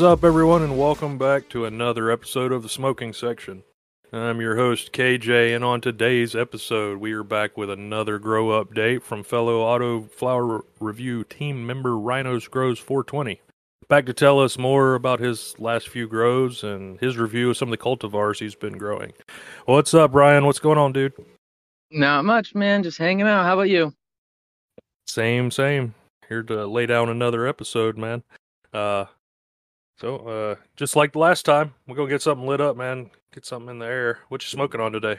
What's up, everyone, and welcome back to another episode of the Smoking Section. I'm your host, KJ, and on today's episode, we are back with another grow update from fellow Auto Flower Review team member Rynos Grows 420. Back to tell us more about his last few grows and his review of some of the cultivars he's been growing. What's up, Ryan? What's going on, dude? Not much, man. Just hanging out. How about you? Same, same. Here to lay down another episode, man. Uh, so, uh, just like the last time, we're gonna get something lit up, man. Get something in the air. What you smoking on today?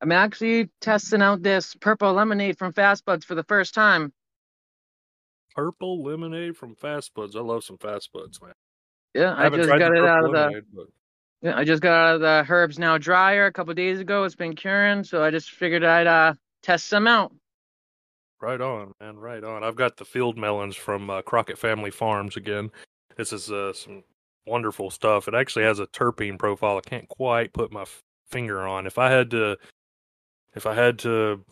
I'm actually testing out this purple lemonade from Fast Buds for the first time. Purple lemonade from Fast Buds. I love some Fast Buds, man. Yeah, I, haven't just got it out of the lemonade, but yeah, I just got out of the herbs now dryer a couple days ago. It's been curing, so I just figured I'd uh test some out. right on, man. Right on. I've got the field melons from uh, Crockett Family Farms again. This is uh, some wonderful stuff. It actually has a terpene profile. I can't quite put my f- finger on. If I had to, if I had to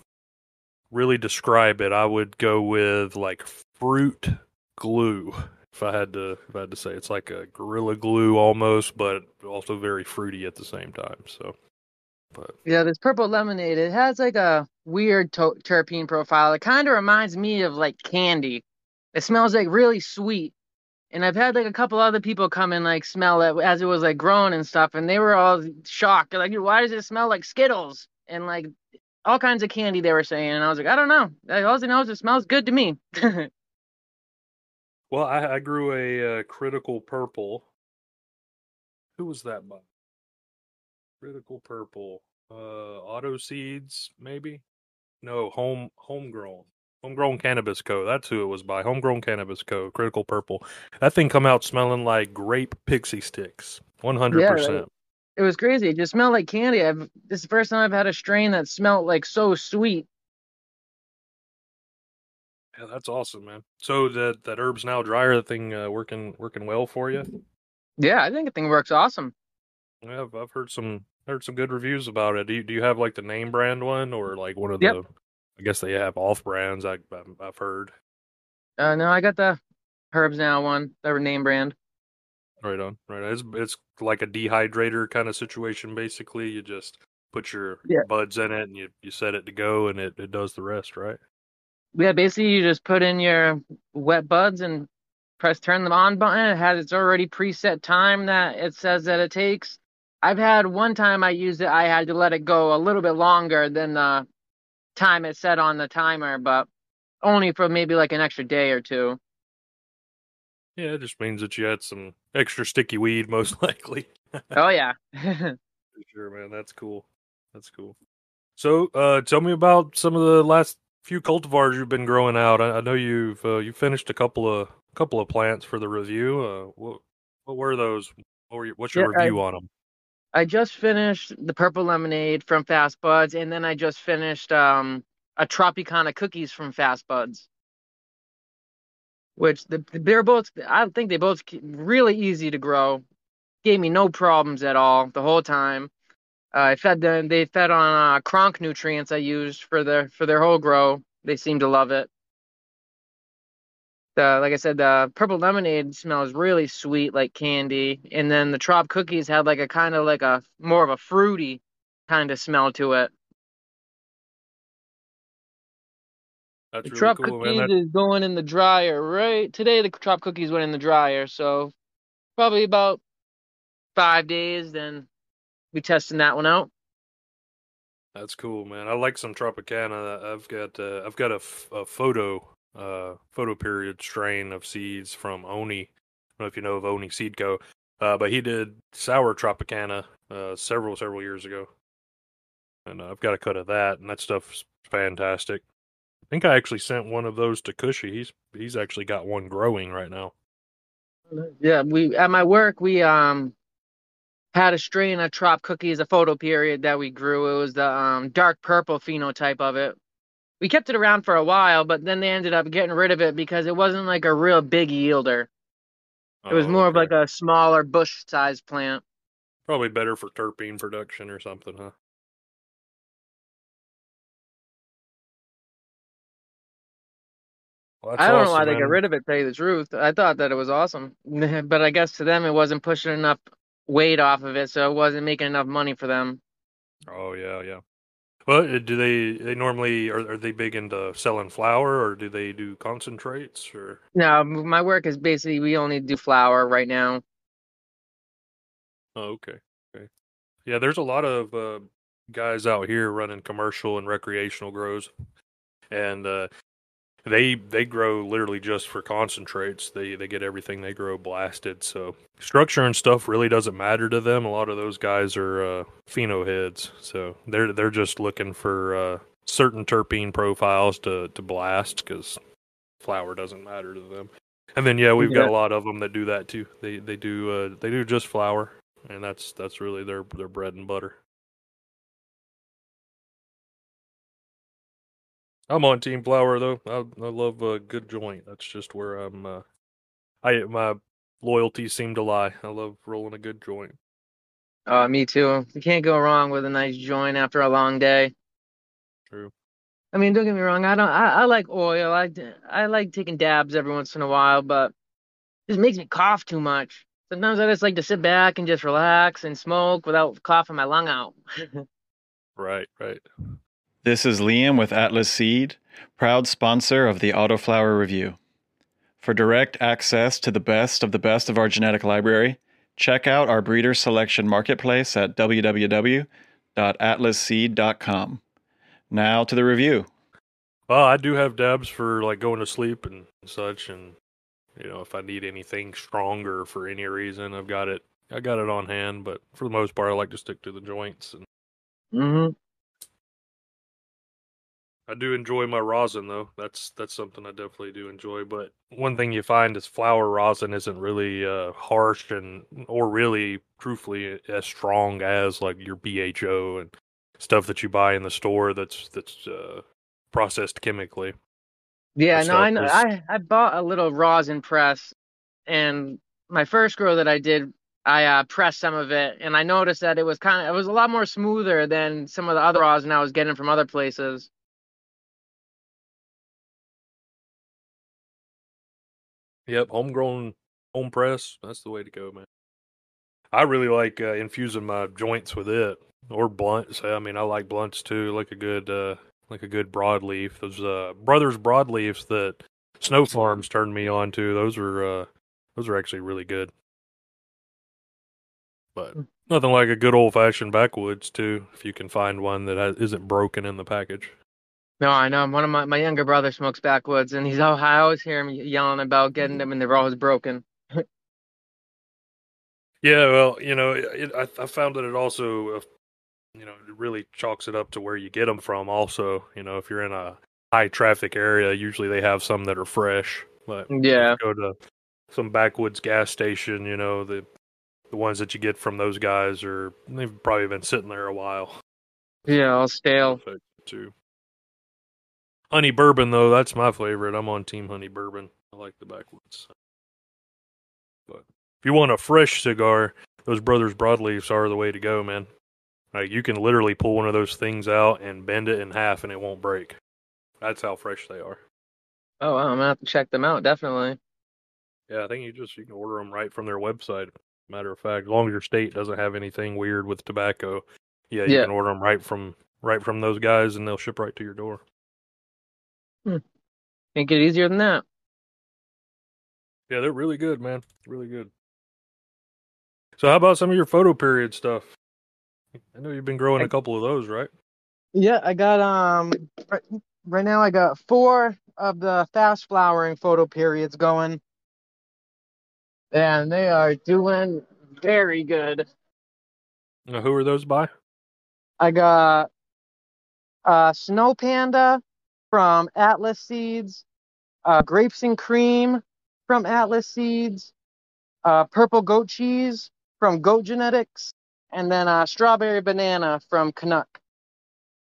really describe it, I would go with like fruit glue. If I had to, if I had to say, it's like a gorilla glue almost, but also very fruity at the same time. So, but Yeah, this purple lemonade, it has like a weird to- terpene profile. It kind of reminds me of like candy. It smells like really sweet. And I've had like a couple other people come and like smell it as it was like growing and stuff, and they were all shocked. Like, why does it smell like Skittles? And like all kinds of candy they were saying. And I was like, I don't know. All I know is it smells good to me. well, I, I grew a uh, critical purple. Who was that by? Critical purple. Uh, auto seeds, maybe. No, home homegrown. Homegrown Cannabis Co. That's who it was by. Homegrown Cannabis Co. Critical Purple. That thing come out smelling like grape pixie sticks. One hundred percent. it was crazy. It just smelled like candy. I've this is the first time I've had a strain that smelled like so sweet. Yeah, that's awesome, man. So that that herbs now dryer thing uh, working working well for you. Yeah, I think the thing works awesome. Yeah, I've, I've heard some heard some good reviews about it. Do you, do you have like the name brand one or like one of Yep. the? I guess they have off brands. I I've- I've heard. Uh, no, I got the Herbs Now one, the name brand. Right on, right on. It's it's like a dehydrator kind of situation. Basically, you just put your Yeah. buds in it and you, you set it to go, and it, it does the rest, right? Yeah, basically you just put in your wet buds and press turn them on button. It has its already preset time that it says that it takes. I've had one time I used it, I had to let it go a little bit longer than the time it said on the timer, but only for maybe like an extra day or two. Yeah, it just means that you had some extra sticky weed, most likely. Oh yeah. Sure, man. That's cool. That's cool. So, uh, tell me about some of the last few cultivars you've been growing out. I, I know you've uh, you finished a couple of couple of plants for the review. Uh, what what were those? What were your, what's your Yeah, I- review on them? I just finished the purple lemonade from Fast Buds, and then I just finished um a Tropicana cookies from Fast Buds. Which the, they're both, I think they both really easy to grow. Gave me no problems at all the whole time. Uh, I fed them. They fed on uh, Kronk nutrients I used for their for their whole grow. They seem to love it. The like I said, the purple lemonade smells really sweet like candy, and then the trop cookies had like a kind of like a more of a fruity kind of smell to it. That's The really trop cool, cookies man. Is going in the dryer right today. The trop cookies went in the dryer, so probably about five days. Then we testing that one out. that's cool, man. I like some Tropicana. I've got uh, I've got a, f- a photo uh photo period strain of seeds from Oni. I don't know if you know of Oni Seed Co. Uh, but he did sour Tropicana uh, several several years ago, and uh, I've got a cut of that, and that stuff's fantastic. I think I actually sent one of those to Cushy. He's he's actually got one growing right now. Yeah, we at my work we um had a strain of trop cookies, a photo period that we grew. It was the um dark purple phenotype of it. We kept it around for a while, but then they ended up getting rid of it because it wasn't like a real big yielder. It was Oh, more of like a smaller bush sized plant. probably better for terpene production or something, huh? Well, I don't know awesome, why they got rid of it. Tell you the truth, I thought that it was awesome, but I guess to them it wasn't pushing enough weight off of it, so it wasn't making enough money for them. Oh yeah, yeah. Well, uh, do they they normally are, are they big into selling flower or do they do concentrates or? No, my work is basically we only do flower right now. Oh, okay, okay. Yeah, there's a lot of uh, guys out here running commercial and recreational grows, and uh, they they grow literally just for concentrates. They they get everything they grow blasted. So structure and stuff really doesn't matter to them. A lot of those guys are uh, pheno heads, so they're they're just looking for uh, certain terpene profiles to to blast because flower doesn't matter to them. And then yeah, we've got a lot of them that do that too. They they do uh, they do just flower, and that's that's really their their bread and butter. I'm on Team Flower though. I I love a good joint. That's just where I'm. Uh, I my loyalties seem to lie. I love rolling a good joint. Uh, me too. You can't go wrong with a nice joint after a long day. True. I mean, don't get me wrong. I don't. I, I like oil. I I like taking dabs every once in a while, but it just makes me cough too much. Sometimes I just like to sit back and just relax and smoke without coughing my lung out. Right, right. This is Liam with Atlas Seed, proud sponsor of the Autoflower Review. For direct access to the best of the best of our genetic library, check out our breeder selection marketplace at www.atlasseed.com. Now to the review. Well, I do have dabs for like going to sleep and such, and you know if I need anything stronger for any reason, I've got it. I got it on hand, but for the most part, I like to stick to the joints, and hmm I do enjoy my rosin though. That's that's something I definitely do enjoy. But one thing you find is flower rosin isn't really uh, harsh and or really, truthfully, as strong as like your BHO and stuff that you buy in the store. That's that's uh, processed chemically. Yeah, no, I know. was- I I bought a little rosin press, and my first grow that I did, I uh, pressed some of it, and I noticed that it was kind of it was a lot more smoother than some of the other rosin I was getting from other places. Yep, homegrown, home press. That's the way to go, man. I really like uh, infusing my joints with it or blunts. I mean, I like blunts too. Like a good, uh, like a good broadleaf. Those uh, brothers broadleafs that Snow Farms turned me on to. Those are, uh, those are actually really good. But nothing like a good old fashioned backwoods too. If you can find one that has, isn't broken in the package. No, I know. One of my my younger brother smokes backwoods, and he's all I always hear him yelling about getting them, and they're always broken. Yeah, well, you know, it, I, I found that it also, uh, you know, it really chalks it up to where you get them from. Also, you know, if you're in a high traffic area, usually they have some that are fresh. But Yeah. you go to some backwoods gas station, you know, the the ones that you get from those guys are they've probably been sitting there a while. Yeah, all stale. Too. Honey bourbon though, that's my favorite. I'm on team honey bourbon. I like the backwoods. But if you want a fresh cigar, those brothers broadleafs are the way to go, man. Like you can literally pull one of those things out and bend it in half and it won't break. That's how fresh they are. Oh, wow, I'm gonna have to check them out. Definitely. Yeah, I think you just you can order them right from their website. Matter of fact, as long as your state doesn't have anything weird with tobacco, yeah, you Yeah. can order them right from right from those guys, and they'll ship right to your door. Can't get easier than that. Yeah, they're really good, man. Really good. So, how about some of your photo period stuff? I know you've been growing a I- couple of those, right? Yeah, I got um right, right now I got four of the fast flowering photo periods going. And they are doing very good. Now, who are those by? I got uh Snow Panda from Atlas Seeds, uh Grapes and Cream from Atlas Seeds, uh Purple Goat Cheese from Goat Genetics, and then uh Strawberry Banana from Canuck.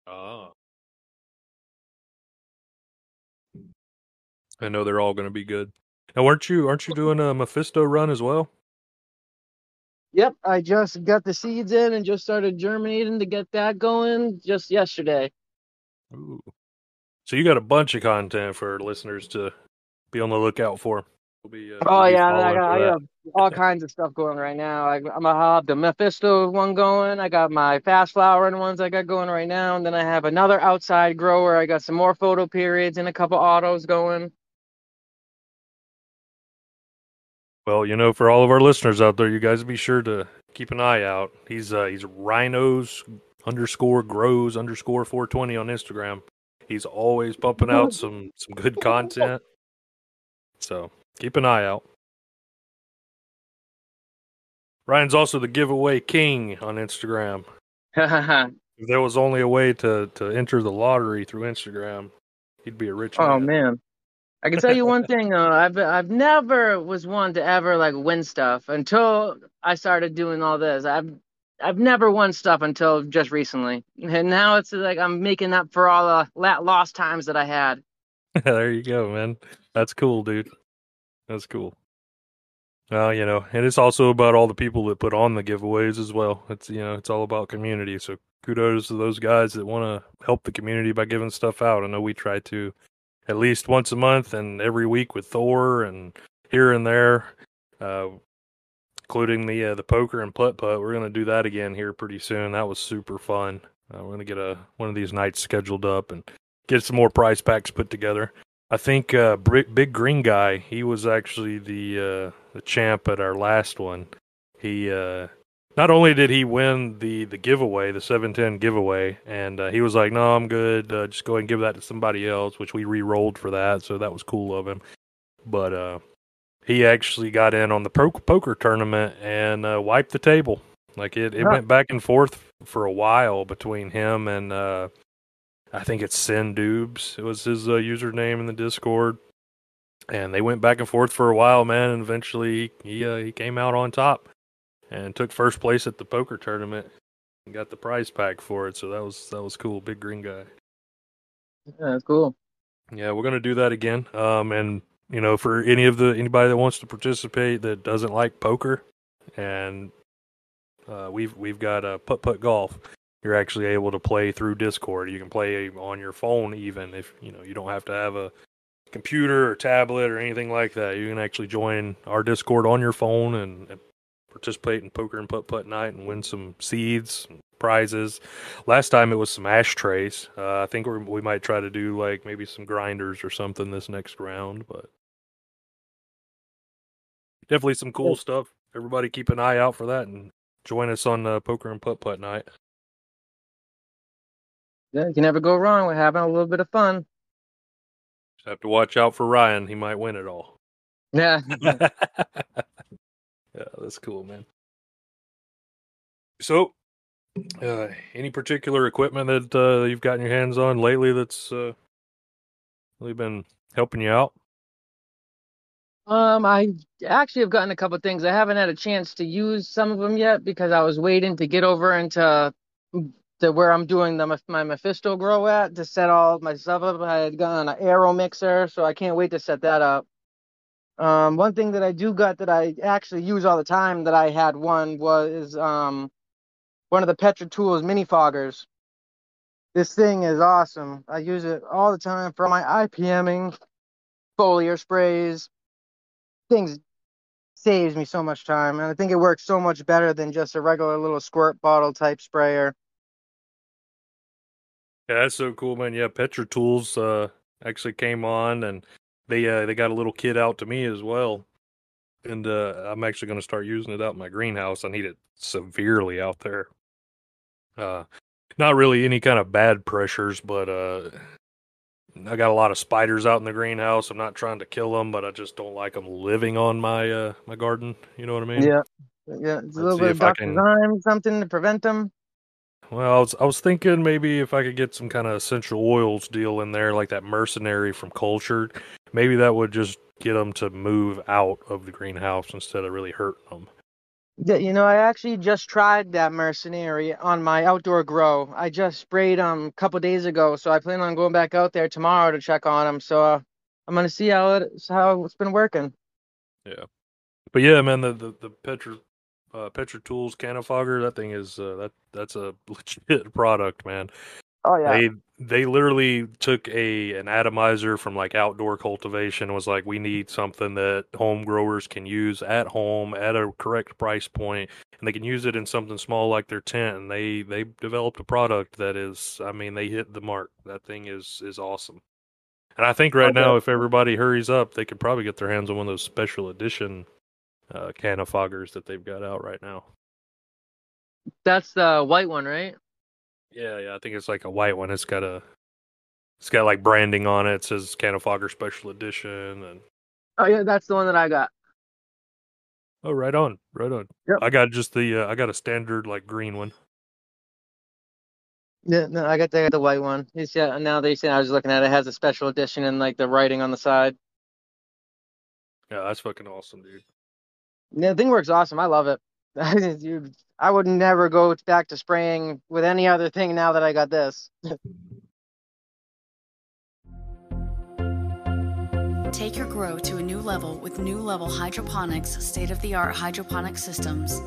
Ah. I know they're all going to be good. Now, weren't you aren't you doing a Mephisto run as well? Yep, I just got the seeds in and just started germinating to get that going just yesterday. Ooh. So you got a bunch of content for listeners to be on the lookout for. We'll be, uh, Oh we'll yeah, I got, I that. have all kinds of stuff going right now. I, I'm gonna have the Mephisto one going. I got my fast flowering ones I got going right now, and then I have another outside grower. I got some more photo periods and a couple autos going. Well, you know, for all of our listeners out there, you guys be sure to keep an eye out. He's uh, he's Rynos underscore grows underscore 420 on Instagram. He's always pumping out some some good content. So keep an eye out. Ryan's also the giveaway king on Instagram. If there was only a way to to enter the lottery through Instagram, he'd be a rich oh, man. Oh, man, I can tell you one thing though. I've I've never was one to ever like win stuff until I started doing all this. I've I've never won stuff until just recently, and now it's like I'm making up for all the lost times that I had. there you go, man. That's cool, dude. That's cool. Well, you know, and it's also about all the people that put on the giveaways as well. It's you know, it's all about community. So kudos to those guys that want to help the community by giving stuff out. I know we try to at least once a month and every week with Thor and here and there, uh, including the uh, the poker and putt putt. We're gonna do that again here pretty soon. That was super fun. Uh, we're gonna get a one of these nights scheduled up and get some more prize packs put together. I think uh, Big Green Guy, he was actually the uh, the champ at our last one. He uh, not only did he win the the giveaway, the seven ten giveaway, and uh, he was like, "No, I'm good. Uh, just go and give that to somebody else," which we re-rolled for that, so that was cool of him. But uh, he actually got in on the pro- poker tournament and uh, wiped the table. Like it, it Huh. went back and forth for a while between him and uh, I think it's Sin Dubes. It was his uh, username in the Discord, and they went back and forth for a while, man. And eventually, he uh, he came out on top and took first place at the poker tournament and got the prize pack for it. So that was that was cool. Big green guy. Yeah, that's cool. Yeah, we're gonna do that again. Um, and you know, for any of the anybody that wants to participate that doesn't like poker, and uh, we've we've got a putt putt golf. You're actually able to play through Discord. You can play on your phone, even if you know you don't have to have a computer or tablet or anything like that. You can actually join our Discord on your phone and, and participate in poker and putt putt night and win some seeds, and prizes. Last time it was some ashtrays. Uh, I think we're, we might try to do like maybe some grinders or something this next round, but definitely some cool Yeah. stuff. Everybody keep an eye out for that and join us on uh, poker and putt putt night. Yeah, you can never go wrong with having a little bit of fun. Just have to watch out for Ryan. He might win it all. Yeah. yeah, that's cool, man. So, uh, any particular equipment that uh, you've gotten your hands on lately that's uh, really been helping you out? Um, I actually have gotten a couple things. I haven't had a chance to use some of them yet because I was waiting to get over into to where I'm doing the my Mephisto grow at to set all my stuff up. I had gotten an aero mixer, so I can't wait to set that up. Um, one thing that I do got that I actually use all the time that I had one was um one of the Petra Tools mini foggers. This thing is awesome. I use it all the time for my IPMing, foliar sprays, things saves me so much time and i think it works so much better than just a regular little squirt bottle type sprayer Yeah, that's so cool, man. Yeah, Petra Tools uh, actually came on, and they uh, they got a little kit out to me as well. And uh, I'm actually going to start using it out in my greenhouse. I need it severely out there. Uh, not really any kind of bad pressures, but uh, I got a lot of spiders out in the greenhouse. I'm not trying to kill them, but I just don't like them living on my uh, my garden. You know what I mean? yeah yeah it's a little bit of Dr. can- Zyme, something to prevent them Well, I was I was thinking maybe if I could get some kind of essential oils deal in there, like that mercenary from Cultured, maybe that would just get them to move out of the greenhouse instead of really hurting them. Yeah, you know i actually just tried that mercenary on my outdoor grow. I just sprayed them a couple days ago so i plan on going back out there tomorrow to check on them so uh, i'm gonna see how it how it's been working. Yeah, But yeah, man, the the, the Petra uh, Petra Tools CannaFogger, that thing is uh, that that's a legit product, man. oh yeah. They they literally took a an atomizer from like outdoor cultivation and was like we need something that home growers can use at home at a correct price point and they can use it in something small like their tent and they they developed a product that is i mean they hit the mark that thing is is awesome and i think right Okay. now if everybody hurries up they could probably get their hands on one of those special edition uh CannaFoggers that they've got out right now That's the white one, right? Yeah, yeah, I think it's like a white one. It's got a, it's got like branding on it. It says CannaFogger Special Edition, and Oh yeah, that's the one that I got. oh, right on, right on. Yep. I got just the, uh, I got a standard like green one. Yeah, no, I got the, the white one. It's, yeah, now they say I was looking at it, it has a special edition and like the writing on the side. Yeah, that's fucking awesome, dude. Yeah, the thing works awesome. I love it. I would never go back to spraying with any other thing now that I got this. Take your grow to a new level with New Level Hydroponics state of the art hydroponic systems.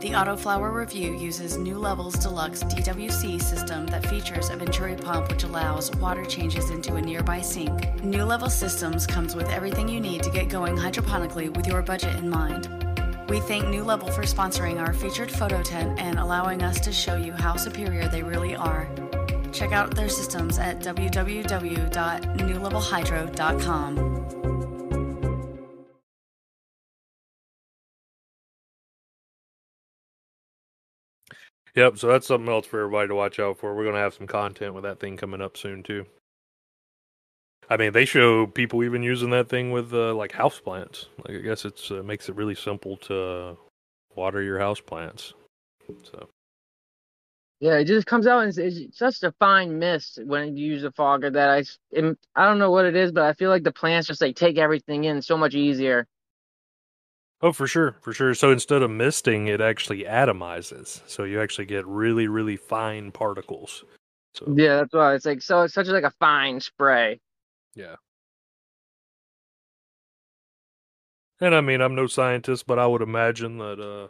The Autoflower Review uses New Level's deluxe DWC system that features a Venturi pump which allows water changes into a nearby sink. New Level Systems comes with everything you need to get going hydroponically with your budget in mind. We thank New Level for sponsoring our featured photo tent and allowing us to show you how superior they really are. Check out their systems at www.newlevelhydro.com. Yep. So that's something else for everybody to watch out for. We're gonna have some content with that thing coming up soon too. I mean, they show people even using that thing with uh, like house plants. Like, I guess it's uh, makes it really simple to water your house plants. So Yeah, it just comes out and it's, it's such a fine mist when you use a fogger that I, it- I don't know what it is, but I feel like the plants just like take everything in so much easier. Oh, for sure, for sure. So instead of misting, it actually atomizes. So you actually get really, really fine particles. So Yeah, that's why it's like so it's such like a fine spray. Yeah. And I mean, I'm no scientist, but I would imagine that uh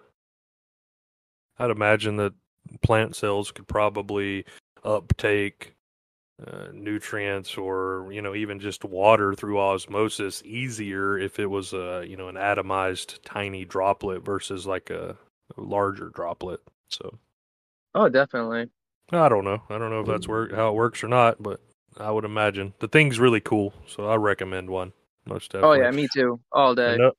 I'd imagine that plant cells could probably uptake uh, nutrients or you know even just water through osmosis easier if it was a you know an atomized tiny droplet versus like a, a larger droplet. So Oh, definitely. I don't know. I don't know if that's work how it works or not, but I would imagine the thing's really cool. So I recommend one most definitely. Oh yeah, me too. All day. Ano-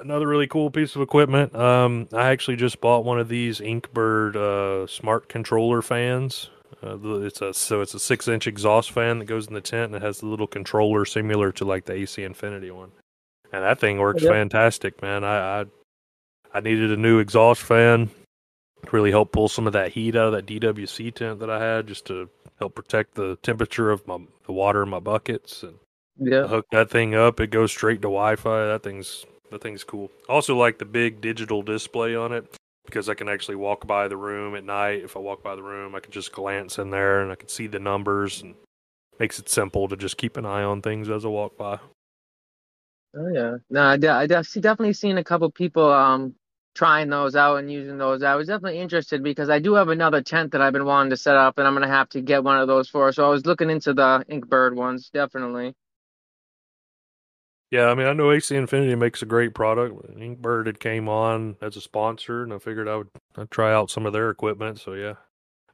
Another really cool piece of equipment. Um, I actually just bought one of these Inkbird uh, smart controller fans. Uh, it's a so it's a six inch exhaust fan that goes in the tent and it has the little controller similar to like the AC Infinity one. And that thing works Yep. fantastic, man. I, I I needed a new exhaust fan to really help pull some of that heat out of that DWC tent that I had, just to help protect the temperature of my the water in my buckets and Yeah. hook that thing up. It goes straight to Wi-Fi. That thing's that thing's cool. Also, like the big digital display on it because I can actually walk by the room at night. If I walk by the room, I can just glance in there and I can see the numbers and makes it simple to just keep an eye on things as I walk by. Oh yeah. No, I, de- I def- see- definitely seen a couple people um trying those out and using those. I was definitely interested because I do have another tent that I've been wanting to set up, and I'm gonna have to get one of those for. So I was looking into the Inkbird ones, definitely. Yeah, I mean, I know AC Infinity makes a great product. Inkbird had came on as a sponsor, and I figured I would I'd try out some of their equipment. So yeah,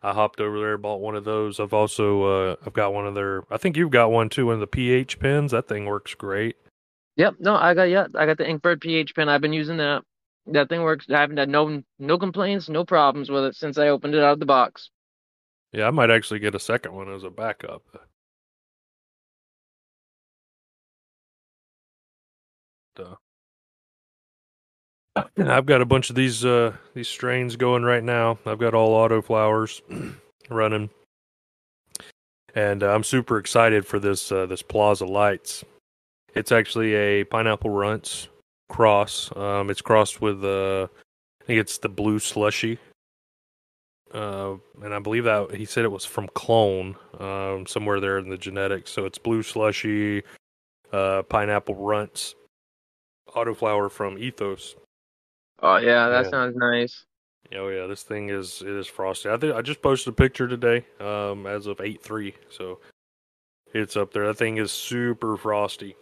I hopped over there, bought one of those. I've also uh, I've got one of their. I think you've got one too. One of the pH pens. That thing works great. Yep. No, I got yeah, I got the Inkbird pH pen. I've been using that. That thing works. I haven't had no no complaints, no problems with it since I opened it out of the box. Yeah, I might actually get a second one as a backup. Uh, I've got a bunch of these uh these strains going right now. I've got all auto flowers running, and uh, I'm super excited for this uh, this Plaza Lights. It's actually a pineapple runts cross. Um, it's crossed with uh, I think it's the blue slushy uh, and I believe that he said it was from clone, um, somewhere there in the genetics. So it's blue slushy, uh, pineapple runts, autoflower from Ethos. Oh yeah, that Yeah. sounds nice. Oh yeah, this thing is it is frosty. I think I just posted a picture today, um, as of eight three, so it's up there. That thing is super frosty.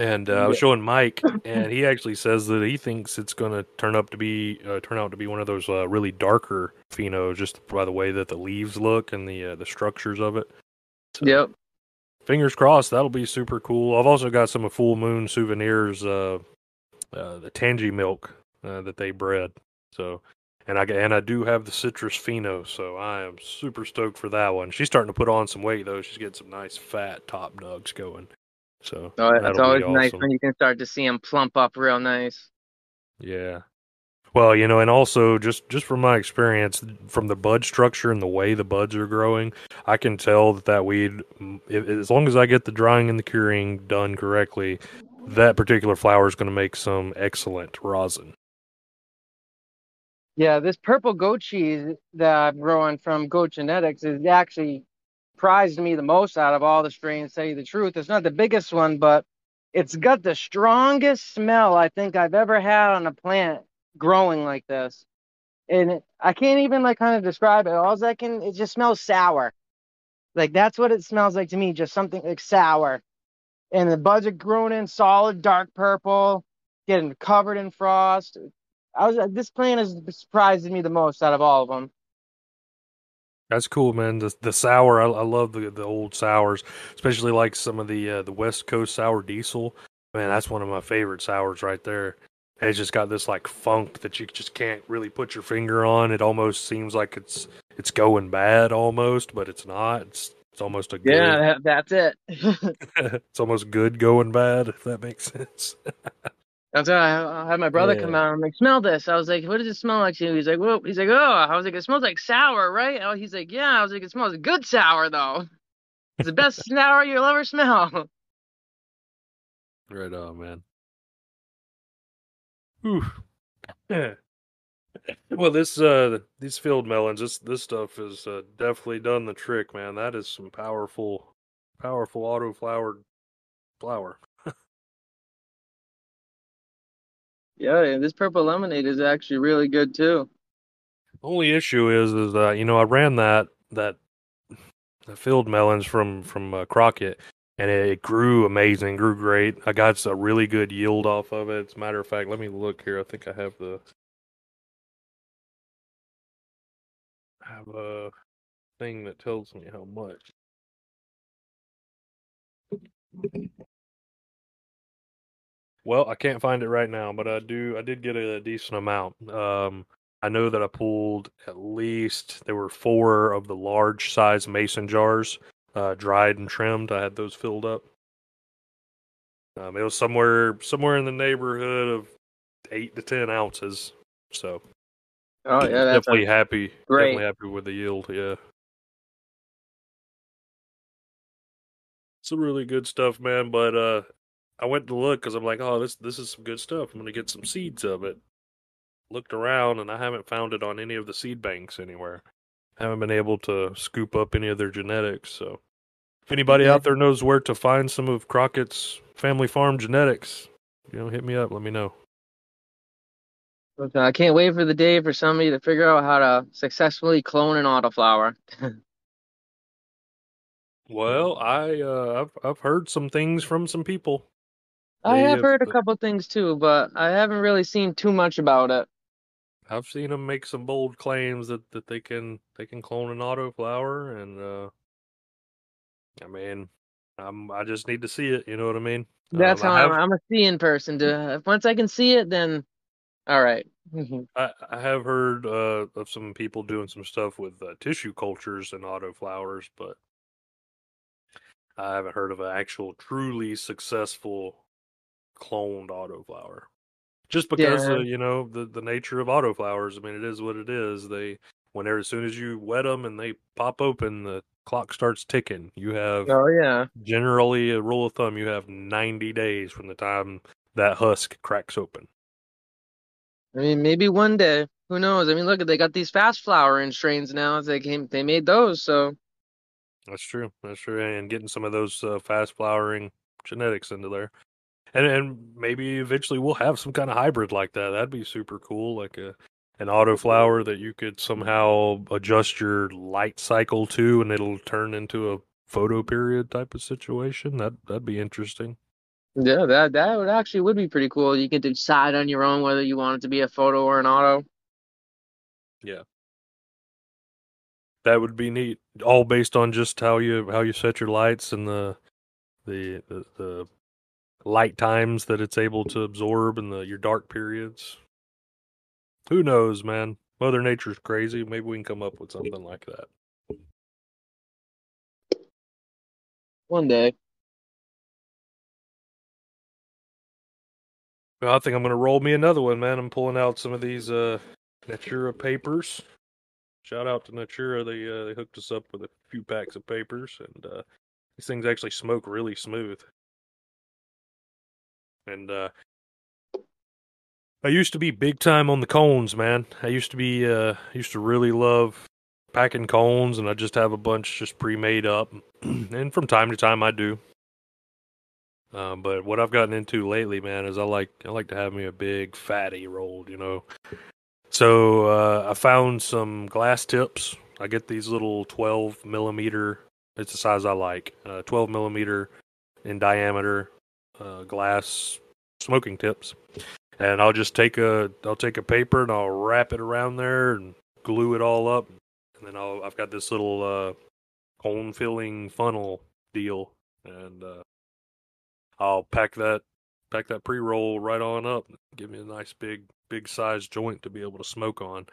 And uh, I was showing Mike, and he actually says that he thinks it's going to turn up to be uh, turn out to be one of those uh, really darker phenos, just by the way that the leaves look and the uh, the structures of it. So, Yep. Fingers crossed, that'll be super cool. I've also got some of Full Moon souvenirs, uh, uh, the Tangy milk uh, that they bred. So, and I and I do have the citrus pheno, so I am super stoked for that one. She's starting to put on some weight though. She's getting some nice fat top nugs going. So Oh, it's always be nice when you can start to see them plump up real nice. Yeah. Well, you know, and also just just from my experience, from the bud structure and the way the buds are growing, I can tell that that weed, if, as long as I get the drying and the curing done correctly, that particular flower is going to make some excellent rosin. Yeah, this purple goat cheese that I'm growing from Goat Genetics is actually prized me the most out of all the strains. You the truth, it's not the biggest one, but it's got the strongest smell I think I've ever had on a plant growing like this. And I can't even like kind of describe it. All I can, it just smells sour. Like that's what it smells like to me, just something like sour. And the buds are grown in solid dark purple, getting covered in frost. I was this plant has surprised me the most out of all of them. That's cool, man. The the sour, I, I love the the old sours, especially like some of the uh, the West Coast sour diesel. Man, that's one of my favorite sours right there. And it's just got this like funk that you just can't really put your finger on. It almost seems like it's it's going bad almost, but it's not. It's it's almost a good. Yeah, that, that's it. it's almost good going bad, if that makes sense. That's why I, I had my brother come Yeah. out. I'm like, smell this. I was like, what does it smell like to you? He's like, whoa. He's like, oh. I was like, it smells like sour, right? Oh, he's like, yeah. I was like, it smells good sour though. It's the best sour you'll ever smell. Right on, man. Whew. Yeah. Well, this uh, these field melons, this this stuff has uh, definitely done the trick, man. That is some powerful, powerful auto flowered flower. Yeah, this purple lemonade is actually really good too. Only issue is, is that you know I ran that that the field melons from from uh, Crockett, and it, it grew amazing, grew great. I got a really good yield off of it. As a matter of fact, let me look here. I think I have the I have a thing that tells me how much. Well, I can't find it right now, but I do. I did get a decent amount. Um, I know that I pulled at least there were four of the large size mason jars, uh, dried and trimmed. I had those filled up. Um, it was somewhere somewhere in the neighborhood of eight to ten ounces. So Oh yeah, that's definitely happy. great. Definitely happy with the yield. Yeah. Some really good stuff, man. But uh, I went to look because I'm like, oh, this this is some good stuff. I'm gonna get some seeds of it. Looked around and I haven't found it on any of the seed banks anywhere. Haven't been able to scoop up any of their genetics. So, if anybody out there knows where to find some of Crockett's family farm genetics, you know, hit me up. Let me know. Okay, I can't wait for the day for somebody to figure out how to successfully clone an autoflower. Well, I uh, I've I've heard some things from some people. I They have have- heard a couple things too, but I haven't really seen too much about it. I've seen them make some bold claims that, that they can they can clone an auto flower, and uh, I mean, I'm I just need to see it. You know what I mean? That's Um, how I I'm, have, I'm a seeing person. To once I can see it, then all right. I, I have heard uh, of some people doing some stuff with uh, tissue cultures and auto flowers, but I haven't heard of an actual truly successful cloned auto flower. Just because Yeah. uh, you know the the nature of auto flowers. I mean, it is what it is. They whenever as soon as you wet them and they pop open, the clock starts ticking. You have Oh yeah. generally a rule of thumb. You have ninety days from the time that husk cracks open. I mean, maybe one day. Who knows? I mean, look, they got these fast flowering strains now. They came, they made those, so That's true. That's true. And getting some of those uh, fast flowering genetics into there. And and maybe eventually we'll have some kind of hybrid like that. That'd be super cool. Like a an autoflower that you could somehow adjust your light cycle to, and it'll turn into a photo period type of situation. That that'd be interesting. Yeah, that that would actually would be pretty cool. You could decide on your own whether you want it to be a photo or an auto. Yeah. That would be neat. All based on just how you how you set your lights and the the the, the light times that it's able to absorb and the your dark periods. Who knows, man? Mother Nature's crazy. Maybe we can come up with something like that. One day. Well, I think I'm gonna roll me another one, man. I'm pulling out some of these uh Natura papers. Shout out to Natura. They uh, they hooked us up with a few packs of papers, and uh, these things actually smoke really smooth. And uh, I used to be big time on the cones, man. I used to be uh, used to really love packing cones, and I just have a bunch just pre-made up. and from time to time, I do. Uh, but what I've gotten into lately, man, is I like I like to have me a big fatty rolled, you know. So uh, I found some glass tips. I get these little 12 millimeter. It's the size I like. Uh, 12 millimeter in diameter uh, glass smoking tips, and I'll just take a I'll take a paper and I'll wrap it around there and glue it all up, and then I'll I've got this little uh, cone filling funnel deal, and uh, I'll pack that pack that pre roll right on up. Give me a nice big big size joint to be able to smoke on.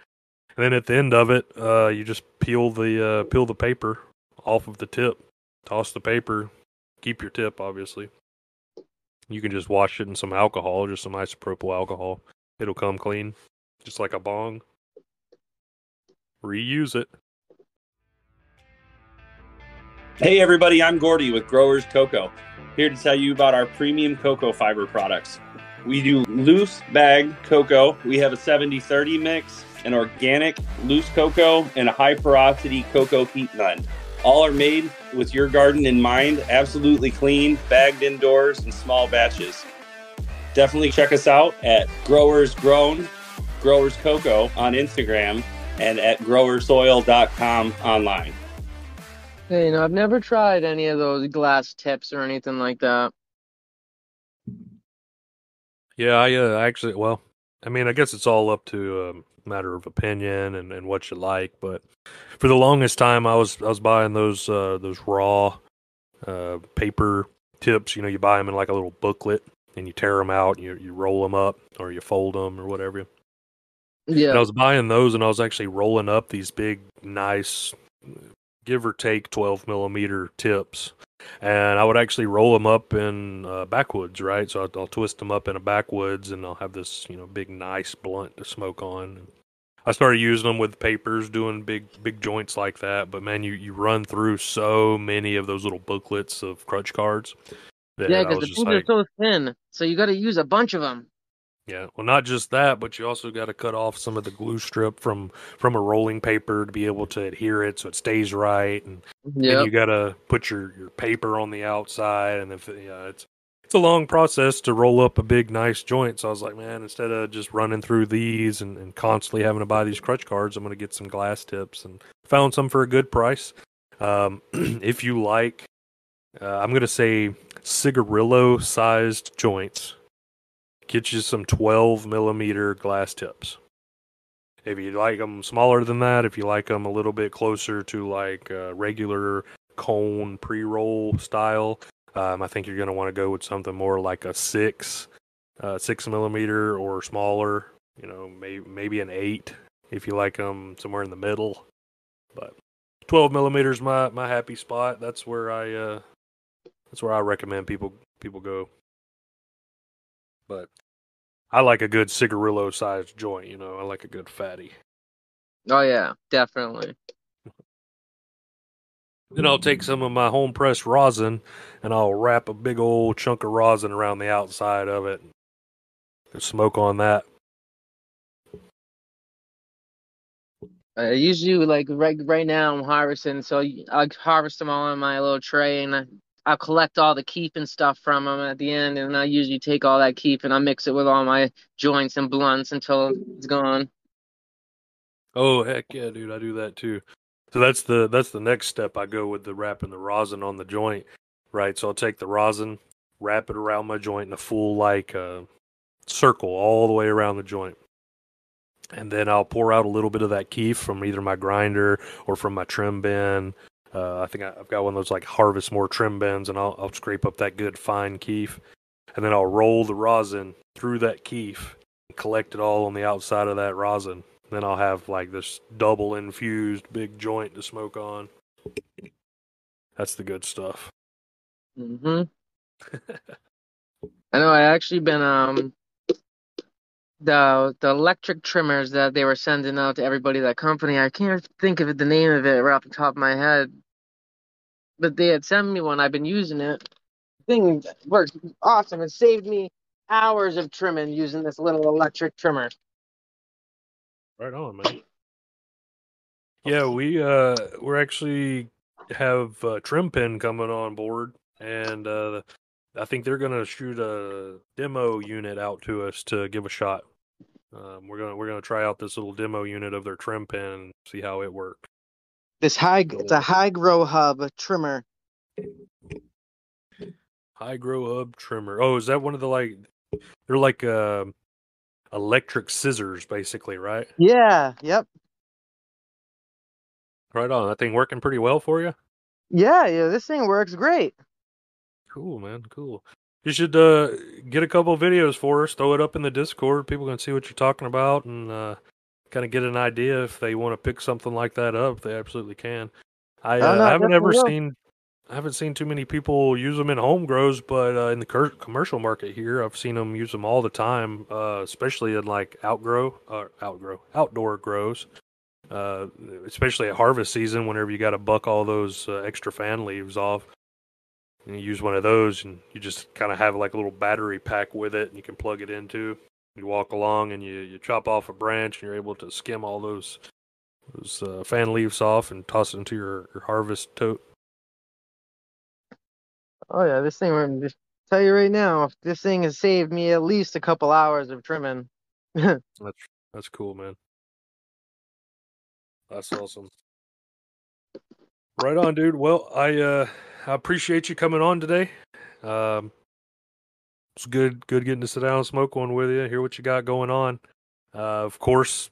And then at the end of it, uh, you just peel the uh, peel the paper off of the tip, toss the paper, keep your tip obviously. You can just wash it in some alcohol, just some isopropyl alcohol. It'll come clean, just like a bong. Reuse it. Hey everybody, I'm Gordy with Growers Cocoa, here to tell you about our premium coco fiber products. We do loose bag coco. We have a 70 30 mix, an organic loose coco, and a high porosity coco peat blend. All are made with your garden in mind, absolutely clean, bagged indoors in small batches. Definitely check us out at Growers Grown, Growers Cocoa on Instagram, and at growersoil.com online. Hey, you know, I've never tried any of those glass tips or anything like that. Yeah, I uh, actually, well, I mean, I guess it's all up to um, matter of opinion and, and what you like. But for the longest time, I was I was buying those uh, those raw uh, paper tips. You know, you buy them in like a little booklet, and you tear them out, and you you roll them up, or you fold them, or whatever. Yeah. And I was buying those, and I was actually rolling up these big, nice, give or take twelve millimeter tips and I would actually roll them up in uh, backwoods, right? So I'll, I'll, twist them up in a backwoods, and I'll have this, you know, big nice blunt to smoke on. I started using them with papers, doing big big joints like that. But man, you you run through so many of those little booklets of crutch cards. Yeah, because the things like, are so thin, so you got to use a bunch of them. Yeah, well, not just that, but you also got to cut off some of the glue strip from from a rolling paper to be able to adhere it so it stays right, and yep. then you got to put your your paper on the outside, and if yeah, it's it's a long process to roll up a big nice joint. So I was like, man, instead of just running through these and, and constantly having to buy these crutch cards, I'm going to get some glass tips and found some for a good price. Um, if you like, uh, I'm going to say cigarillo sized joints Get you some 12 millimeter glass tips. If you like them smaller than that, if you like them a little bit closer to like uh, regular cone pre roll style, um, I think you're going to want to go with something more like a six, uh, six millimeter or smaller. You know, maybe maybe an eight if you like them somewhere in the middle. But 12 millimeters my my happy spot. That's where I uh, that's where I recommend people people go. But I like a good cigarillo sized joint, you know. I like a good fatty. Oh yeah, definitely. Then I'll take some of my home pressed rosin and I'll wrap a big old chunk of rosin around the outside of it. And smoke on that. I usually like right right now I'm harvesting, so I harvest them all in my little tray, and I'll collect all the kief and stuff from them at the end, and I usually take all that kief and I mix it with all my joints and blunts until it's gone. Oh heck yeah, dude! I do that too. So that's the that's the next step. I go with the wrapping the rosin on the joint, right? So I'll take the rosin, wrap it around my joint in a full like uh, circle all the way around the joint, and then I'll pour out a little bit of that kief from either my grinder or from my trim bin. Uh, I think I, have got one of those like harvest more trim bins, and I'll, I'll scrape up that good fine kief, and then I'll roll the rosin through that kief, and collect it all on the outside of that rosin, then I'll have like this double infused big joint to smoke on. That's the good stuff. hmm I know. I actually been um the the electric trimmers that they were sending out to everybody. That company. I can't think of the name of it right off the top of my head. But they had sent me one. I've been using it. Thing works awesome. It saved me hours of trimming using this little electric trimmer. Right on, man. Yeah, we uh we're actually have uh, Trim Bin coming on board, and uh, I think they're gonna shoot a demo unit out to us to give a shot. Um, we're gonna we're gonna try out this little demo unit of their Trim Bin and see how it works. This high it's a Hygro hub trimmer. Hygro hub trimmer. Oh, is that one of the like? They're like uh, electric scissors, basically, right? Yeah. Yep. Right on. That thing working pretty well for you? Yeah, yeah. This thing works great. Cool, man. Cool. You should uh, get a couple videos for us. Throw it up in the Discord. People can see what you're talking about and uh, kind of get an idea if they want to pick something like that up. They absolutely can. I, uh, I haven't ever will. seen I haven't seen too many people use them in home grows, but uh, in the cur- commercial market here, I've seen them use them all the time, uh, especially in like outgrow, uh, outgrow, outdoor grows, uh, especially at harvest season. Whenever you got to buck all those uh, extra fan leaves off, and you use one of those, and you just kind of have like a little battery pack with it, and you can plug it into. You walk along and you, you chop off a branch, and you're able to skim all those those uh, fan leaves off and toss it into your, your harvest tote. Oh yeah, this thing. I'm just tell you right now, this thing has saved me at least a couple hours of trimming. that's that's cool, man. That's awesome. Right on, dude. Well, I uh I appreciate you coming on today. Um it's good good getting to sit down and smoke one with you, hear what you got going on. Uh of course,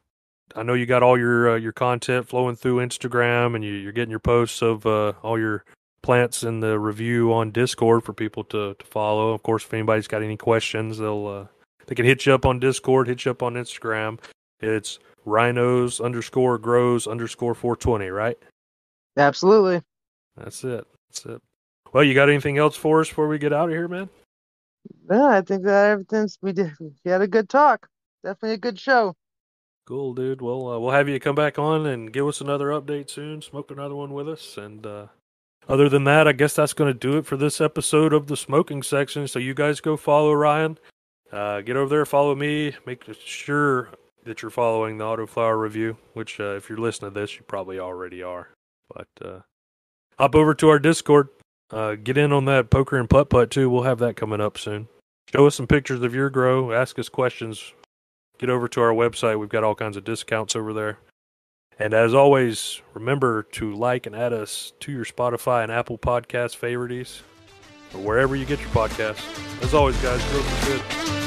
I know you got all your uh, your content flowing through Instagram and you, you're getting your posts of uh, all your plants in the review on Discord for people to, to follow. Of course, if anybody's got any questions, they'll uh, they can hit you up on Discord, hit you up on Instagram. It's Rynos underscore grows underscore 420, right? Absolutely. That's it. That's it. Well, you got anything else for us before we get out of here, man? No, I think that everything's we did. We had a good talk. Definitely a good show. Cool, dude. Well, uh, we'll have you come back on and give us another update soon. Smoke another one with us, and uh, other than that, I guess that's going to do it for this episode of the smoking section. So you guys go follow Ryan. Uh, get over there, follow me. Make sure that you're following the Autoflower review, which uh, if you're listening to this, you probably already are. But uh, hop over to our Discord. Uh, get in on that poker and putt putt too. We'll have that coming up soon. Show us some pictures of your grow. Ask us questions. Get over to our website. We've got all kinds of discounts over there. And as always, remember to like and add us to your Spotify and Apple Podcast favorites or wherever you get your podcasts. As always, guys, growth is good.